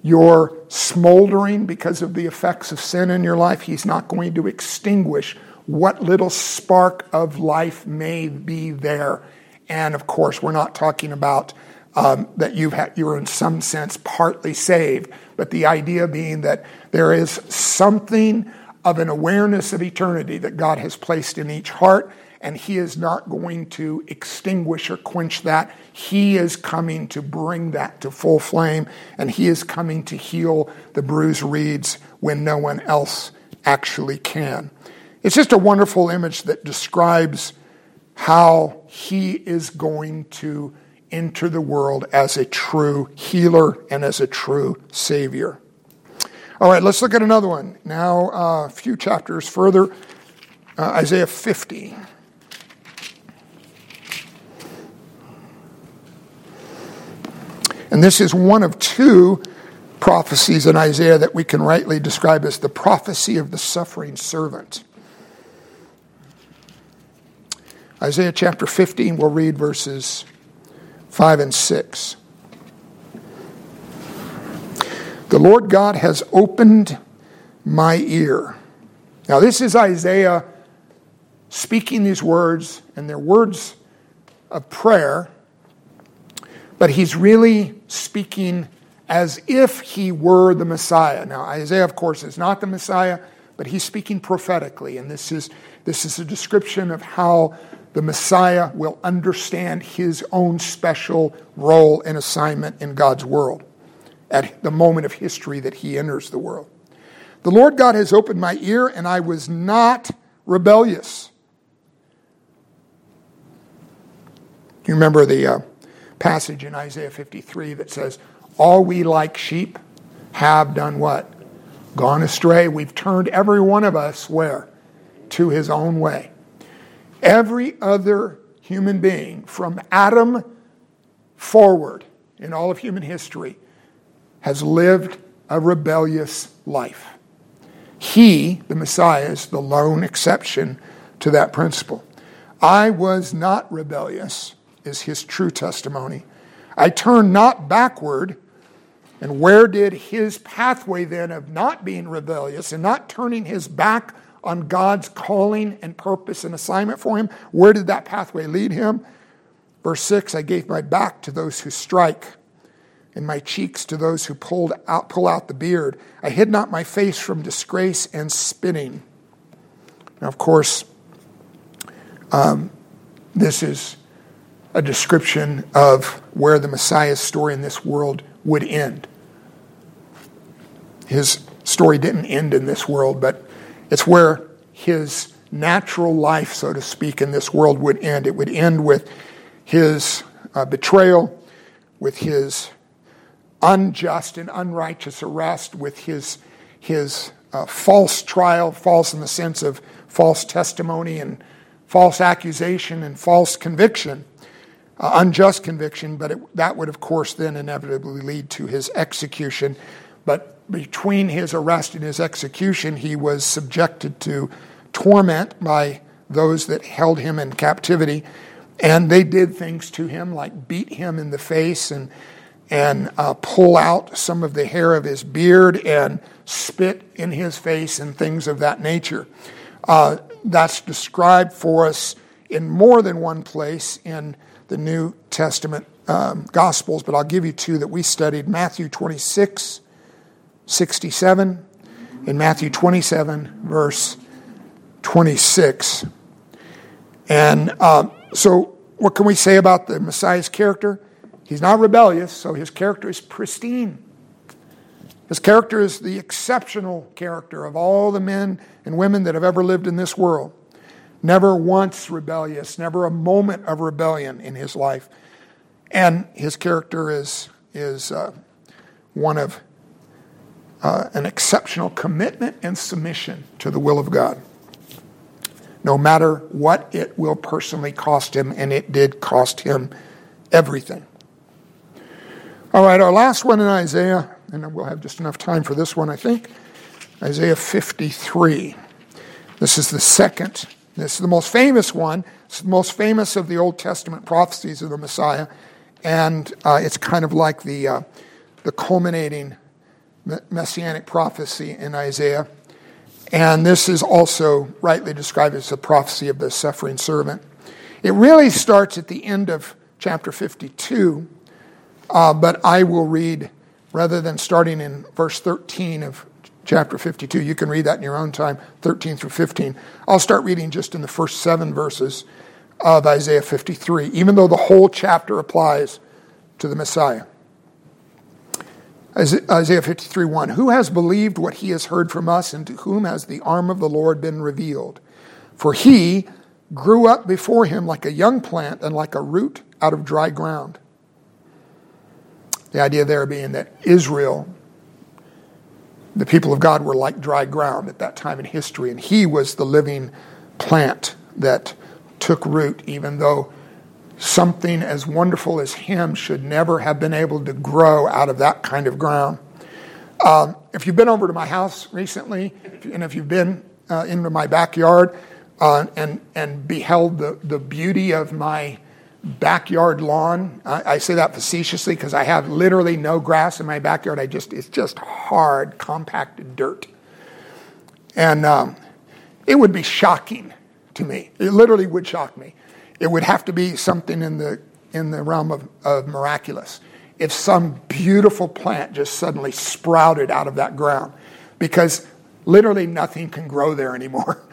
You're smoldering because of the effects of sin in your life, he's not going to extinguish what little spark of life may be there. And of course, we're not talking about um, that you've had, you're in some sense partly saved, but the idea being that there is something of an awareness of eternity that God has placed in each heart, and He is not going to extinguish or quench that. He is coming to bring that to full flame, and He is coming to heal the bruised reeds when no one else actually can. It's just a wonderful image that describes how He is going to enter the world as a true healer and as a true Savior. All right, let's look at another one. Now, uh, a few chapters further, uh, Isaiah 50. And this is one of two prophecies in Isaiah that we can rightly describe as the prophecy of the suffering servant. Isaiah chapter 15, we'll read verses 5 and 6. The Lord God has opened my ear. Now, this is Isaiah speaking these words, and they're words of prayer, but he's really speaking as if he were the Messiah. Now, Isaiah, of course, is not the Messiah, but he's speaking prophetically, and this is, this is a description of how the Messiah will understand his own special role and assignment in God's world at the moment of history that he enters the world. The Lord God has opened my ear, and I was not rebellious. You remember the uh, passage in Isaiah 53 that says, All we like sheep have done what? Gone astray. We've turned every one of us where? To his own way. Every other human being from Adam forward in all of human history has lived a rebellious life. He, the Messiah, is the lone exception to that principle. I was not rebellious, is his true testimony. I turned not backward. And where did his pathway then of not being rebellious and not turning his back on God's calling and purpose and assignment for him. Where did that pathway lead him? Verse 6 I gave my back to those who strike, and my cheeks to those who pulled out, pull out the beard. I hid not my face from disgrace and spitting. Now, of course, um, this is a description of where the Messiah's story in this world would end. His story didn't end in this world, but it's where his natural life, so to speak, in this world would end. It would end with his uh, betrayal, with his unjust and unrighteous arrest, with his, his uh, false trial, false in the sense of false testimony and false accusation and false conviction, uh, unjust conviction, but it, that would, of course, then inevitably lead to his execution. But between his arrest and his execution, he was subjected to torment by those that held him in captivity. And they did things to him like beat him in the face and, and uh, pull out some of the hair of his beard and spit in his face and things of that nature. Uh, that's described for us in more than one place in the New Testament um, Gospels, but I'll give you two that we studied Matthew 26 67, and Matthew 27, verse 26. And um, so, what can we say about the Messiah's character? He's not rebellious, so his character is pristine. His character is the exceptional character of all the men and women that have ever lived in this world. Never once rebellious, never a moment of rebellion in his life. And his character is, is uh, one of uh, an exceptional commitment and submission to the will of God. No matter what it will personally cost him, and it did cost him everything. All right, our last one in Isaiah and we'll have just enough time for this one, I think. Isaiah 53. This is the second. This is the most famous one. It's the most famous of the Old Testament prophecies of the Messiah, and uh, it's kind of like the uh, the culminating messianic prophecy in Isaiah. And this is also rightly described as the prophecy of the suffering servant. It really starts at the end of chapter 52, uh, but I will read rather than starting in verse 13 of chapter 52. You can read that in your own time, 13 through 15. I'll start reading just in the first seven verses of Isaiah 53, even though the whole chapter applies to the Messiah. Isaiah 53 1 Who has believed what he has heard from us, and to whom has the arm of the Lord been revealed? For he grew up before him like a young plant and like a root out of dry ground. The idea there being that Israel, the people of God, were like dry ground at that time in history, and he was the living plant that took root, even though something as wonderful as him should never have been able to grow out of that kind of ground. Um, if you've been over to my house recently, and if you've been uh, into my backyard uh, and, and beheld the, the beauty of my backyard lawn. I, I say that facetiously because I have literally no grass in my backyard. I just it's just hard, compacted dirt, and um, it would be shocking to me. It literally would shock me. It would have to be something in the in the realm of, of miraculous if some beautiful plant just suddenly sprouted out of that ground, because literally nothing can grow there anymore.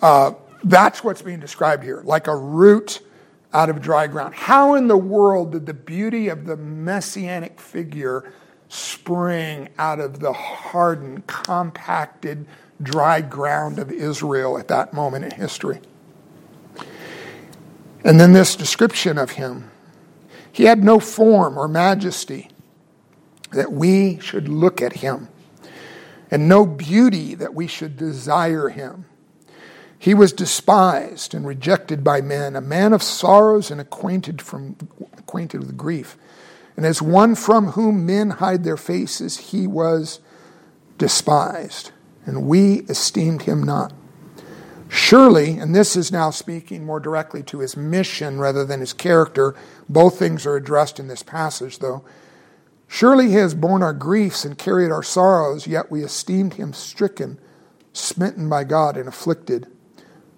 Uh, that's what's being described here, like a root out of dry ground. How in the world did the beauty of the messianic figure spring out of the hardened, compacted, dry ground of Israel at that moment in history? And then this description of him. He had no form or majesty that we should look at him, and no beauty that we should desire him. He was despised and rejected by men, a man of sorrows and acquainted, from, acquainted with grief. And as one from whom men hide their faces, he was despised, and we esteemed him not. Surely, and this is now speaking more directly to his mission rather than his character, both things are addressed in this passage, though. Surely he has borne our griefs and carried our sorrows, yet we esteemed him stricken, smitten by God, and afflicted.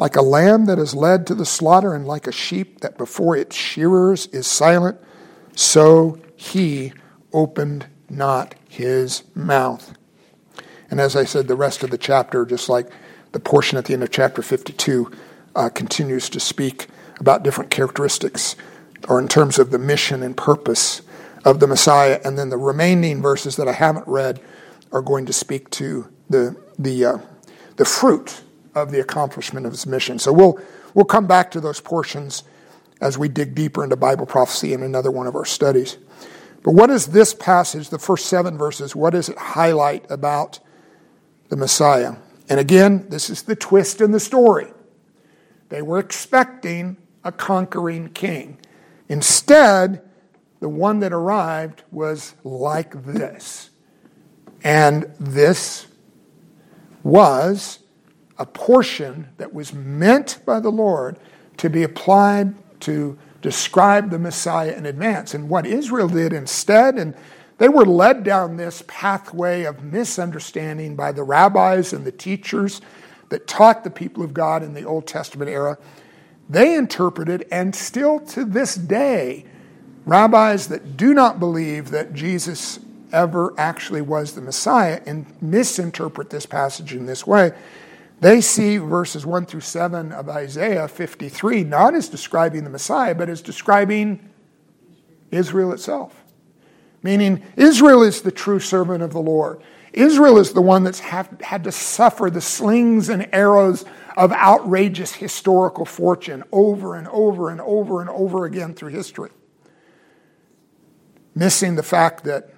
Like a lamb that is led to the slaughter, and like a sheep that before its shearers is silent, so he opened not his mouth. And as I said, the rest of the chapter, just like the portion at the end of chapter 52, uh, continues to speak about different characteristics or in terms of the mission and purpose of the Messiah. And then the remaining verses that I haven't read are going to speak to the, the, uh, the fruit of the accomplishment of his mission. So we'll, we'll come back to those portions as we dig deeper into Bible prophecy in another one of our studies. But what is this passage, the first seven verses, what does it highlight about the Messiah? And again, this is the twist in the story. They were expecting a conquering king. Instead, the one that arrived was like this And this was a portion that was meant by the Lord to be applied to describe the Messiah in advance. And what Israel did instead, and they were led down this pathway of misunderstanding by the rabbis and the teachers that taught the people of God in the Old Testament era. They interpreted, and still to this day, rabbis that do not believe that Jesus ever actually was the Messiah and misinterpret this passage in this way. They see verses 1 through 7 of Isaiah 53 not as describing the Messiah, but as describing Israel itself. Meaning, Israel is the true servant of the Lord. Israel is the one that's have, had to suffer the slings and arrows of outrageous historical fortune over and over and over and over again through history. Missing the fact that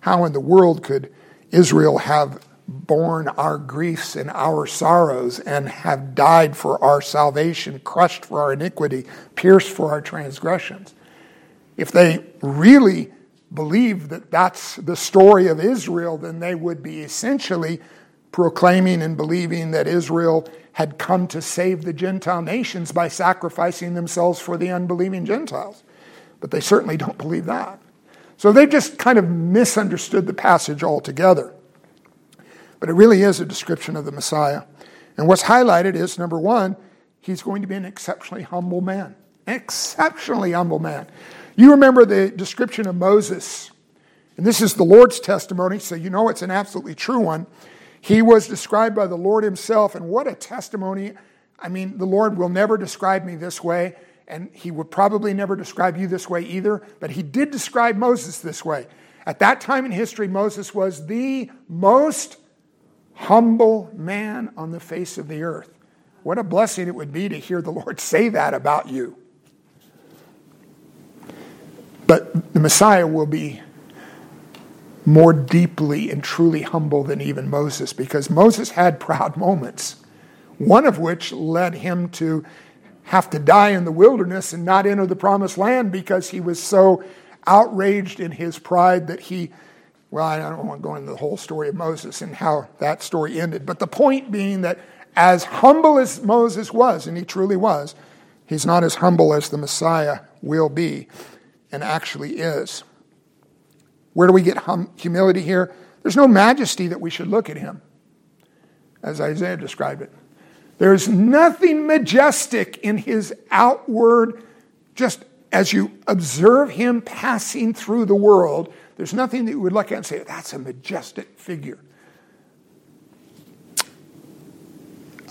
how in the world could Israel have borne our griefs and our sorrows and have died for our salvation, crushed for our iniquity, pierced for our transgressions? If they really believe that that's the story of Israel, then they would be essentially proclaiming and believing that Israel had come to save the Gentile nations by sacrificing themselves for the unbelieving Gentiles. But they certainly don't believe that. So they've just kind of misunderstood the passage altogether. But it really is a description of the Messiah. And what's highlighted is number one, he's going to be an exceptionally humble man. Exceptionally humble man. You remember the description of Moses, and this is the Lord's testimony, so you know it's an absolutely true one. He was described by the Lord himself, and what a testimony. I mean, the Lord will never describe me this way and he would probably never describe you this way either, but he did describe Moses this way. At that time in history, Moses was the most humble man on the face of the earth. What a blessing it would be to hear the Lord say that about you. But the Messiah will be more deeply and truly humble than even Moses because Moses had proud moments, one of which led him to have to die in the wilderness and not enter the promised land because he was so outraged in his pride that he, well, I don't want to go into the whole story of Moses and how that story ended. But the point being that as humble as Moses was, and he truly was, he's not as humble as the Messiah will be and actually is. Where do we get hum- humility here? There's no majesty that we should look at him, as Isaiah described it. There's nothing majestic in his outward, just as you observe him passing through the world, there's nothing that you would look at and say, that's a majestic figure.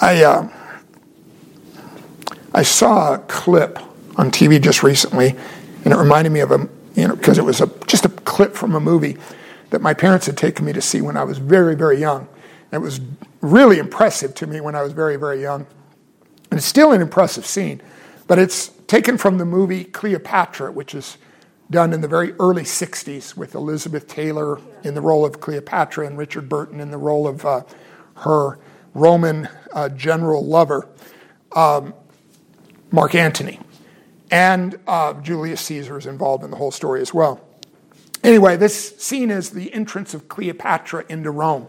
I, uh, I saw a clip on TV just recently, and it reminded me of a, you know, because it was a, just a clip from a movie that my parents had taken me to see when I was very, very young. It was really impressive to me when I was very, very young. And it's still an impressive scene, but it's taken from the movie Cleopatra, which is done in the very early 60s with Elizabeth Taylor in the role of Cleopatra and Richard Burton in the role of uh, her Roman uh, general lover, um, Mark Antony. And uh, Julius Caesar is involved in the whole story as well. Anyway, this scene is the entrance of Cleopatra into Rome.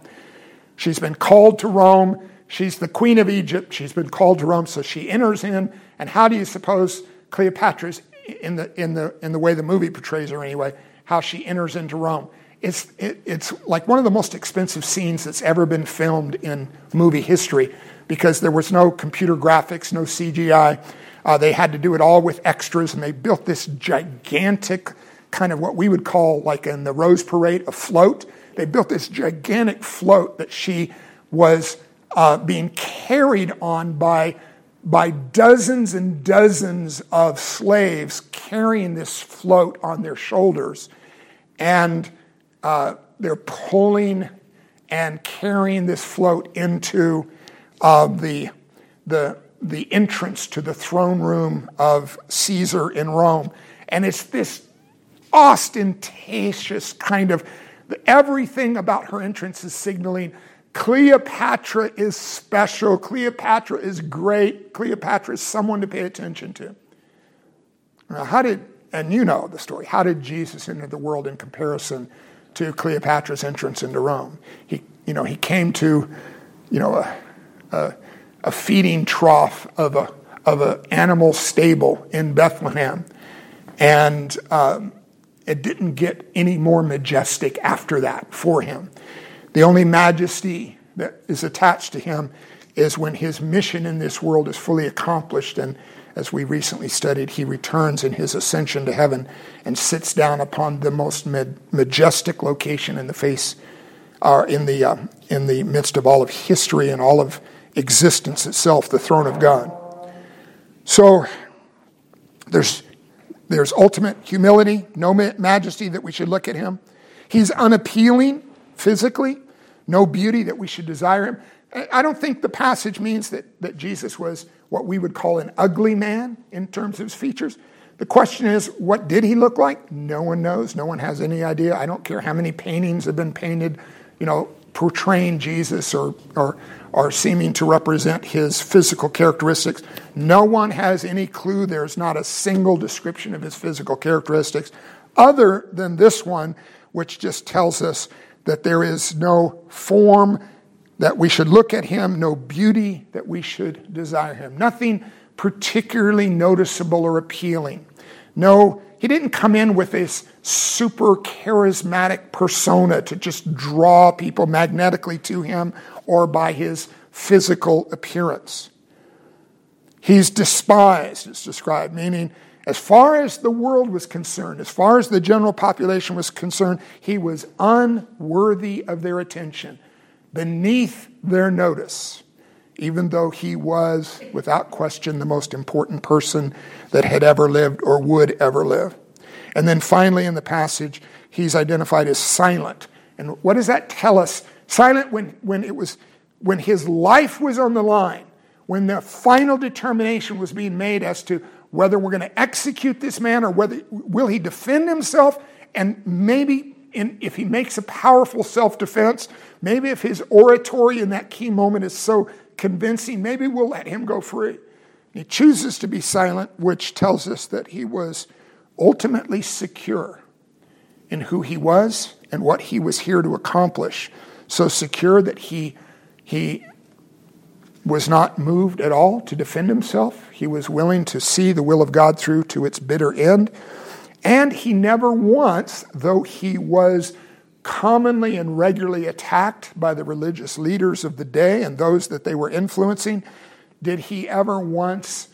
She's been called to Rome. She's the queen of Egypt. She's been called to Rome, so she enters in. And how do you suppose Cleopatra's in the in the in the way the movie portrays her anyway? How she enters into Rome? It's it, it's like one of the most expensive scenes that's ever been filmed in movie history because there was no computer graphics, no CGI. Uh, they had to do it all with extras, and they built this gigantic kind of what we would call, like in the Rose Parade, a float they built this gigantic float that she was uh, being carried on by, by dozens and dozens of slaves carrying this float on their shoulders. And uh, they're pulling and carrying this float into uh, the, the, the entrance to the throne room of Caesar in Rome. And it's this ostentatious kind of Everything about her entrance is signaling Cleopatra is special. Cleopatra is great. Cleopatra is someone to pay attention to. Now, how did, and you know the story, how did Jesus enter the world in comparison to Cleopatra's entrance into Rome. He, you know, he came to, you know, a, a, a feeding trough of a of an animal stable in Bethlehem, and um, it didn't get any more majestic after that for him. The only majesty that is attached to him is when his mission in this world is fully accomplished and as we recently studied, he returns in his ascension to heaven and sits down upon the most majestic location in the face, or uh, in the uh, in the midst of all of history and all of existence itself, the throne of God. So there's there's ultimate humility, no majesty that we should look at him. He's unappealing physically, no beauty that we should desire him. I don't think the passage means that, that Jesus was what we would call an ugly man in terms of his features. The question is, what did he look like? No one knows. No one has any idea. I don't care how many paintings have been painted, you know, portraying Jesus or, or, or seeming to represent his physical characteristics. No one has any clue. There's not a single description of his physical characteristics other than this one, which just tells us that there is no form that we should look at him, no beauty that we should desire him. Nothing particularly noticeable or appealing. No, he didn't come in with this super charismatic persona to just draw people magnetically to him or by his physical appearance. He's despised, it's described, meaning as far as the world was concerned, as far as the general population was concerned, he was unworthy of their attention beneath their notice, even though he was, without question, the most important person that had ever lived or would ever live. And then finally, in the passage, he's identified as silent. And what does that tell us? Silent when, when it was when his life was on the line, when the final determination was being made as to whether we're going to execute this man or whether will he defend himself and maybe in, if he makes a powerful self-defense Maybe if his oratory in that key moment is so convincing, maybe we'll let him go free. He chooses to be silent, which tells us that he was ultimately secure in who he was and what he was here to accomplish. So secure that he, he was not moved at all to defend himself. He was willing to see the will of God through to its bitter end. And he never once, though he was commonly and regularly attacked by the religious leaders of the day and those that they were influencing, did he ever once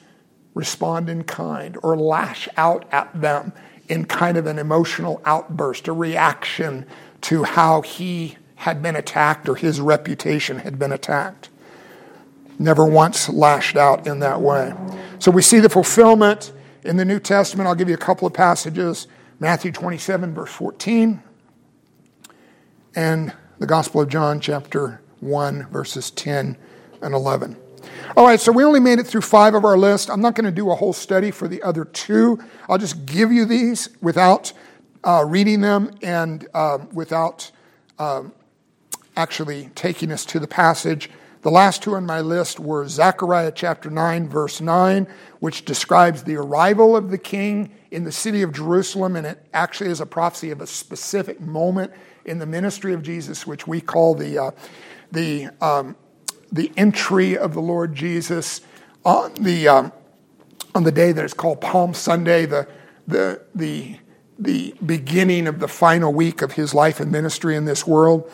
respond in kind or lash out at them in kind of an emotional outburst, a reaction to how he had been attacked or his reputation had been attacked? Never once lashed out in that way. So we see the fulfillment in the New Testament. I'll give you a couple of passages. Matthew 27, verse 14 and the Gospel of John, chapter 1, verses 10 and 11. All right, so we only made it through five of our list. I'm not going to do a whole study for the other two. I'll just give you these without uh, reading them and uh, without um, actually taking us to the passage. The last two on my list were Zechariah chapter 9, verse 9, which describes the arrival of the king in the city of Jerusalem, and it actually is a prophecy of a specific moment in the ministry of Jesus, which we call the, uh, the, um, the entry of the Lord Jesus on the, um, on the day that is called Palm Sunday, the, the, the, the beginning of the final week of his life and ministry in this world.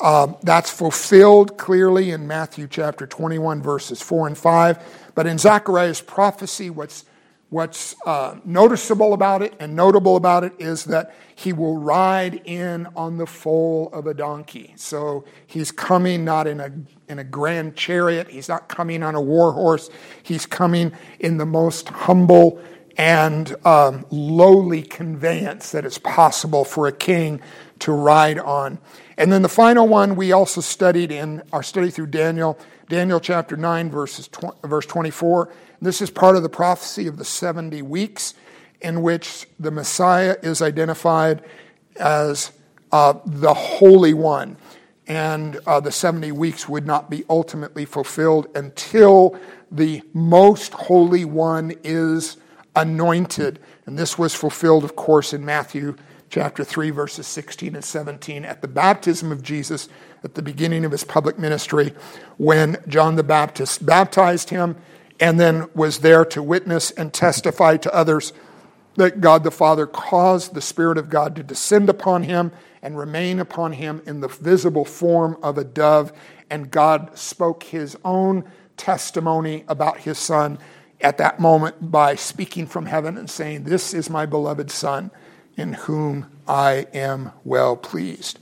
Uh, that's fulfilled clearly in Matthew chapter 21, verses 4 and 5. But in Zechariah's prophecy, what's What's uh, noticeable about it and notable about it is that he will ride in on the foal of a donkey. So he's coming not in a, in a grand chariot, he's not coming on a war horse, he's coming in the most humble and um, lowly conveyance that is possible for a king to ride on. And then the final one we also studied in our study through Daniel, Daniel chapter 9, verses verse 24. This is part of the prophecy of the 70 weeks in which the Messiah is identified as uh, the Holy One. And uh, the 70 weeks would not be ultimately fulfilled until the most Holy One is anointed. And this was fulfilled, of course, in Matthew chapter 3, verses 16 and 17, at the baptism of Jesus, at the beginning of his public ministry, when John the Baptist baptized him and then was there to witness and testify to others that God the Father caused the Spirit of God to descend upon him and remain upon him in the visible form of a dove. And God spoke his own testimony about his Son at that moment by speaking from heaven and saying, This is my beloved Son in whom I am well pleased.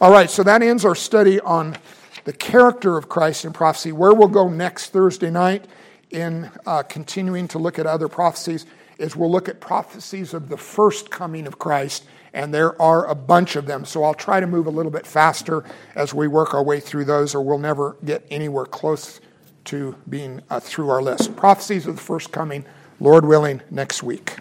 All right, so that ends our study on the character of Christ in prophecy. Where we'll go next Thursday night in uh, continuing to look at other prophecies is we'll look at prophecies of the first coming of Christ, and there are a bunch of them. So I'll try to move a little bit faster as we work our way through those, or we'll never get anywhere close to being uh, through our list. Prophecies of the first coming, Lord willing, next week.